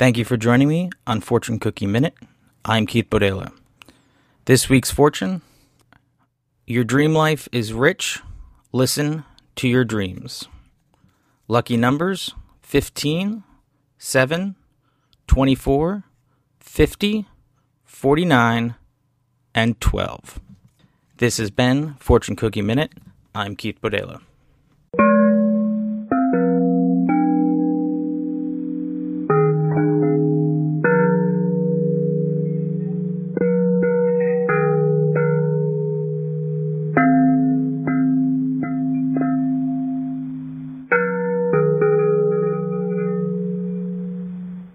Thank you for joining me on Fortune Cookie Minute. I'm Keith Bodela. This week's fortune Your dream life is rich. Listen to your dreams. Lucky numbers 15, 7, 24, 50, 49, and 12. This has been Fortune Cookie Minute. I'm Keith Bodela.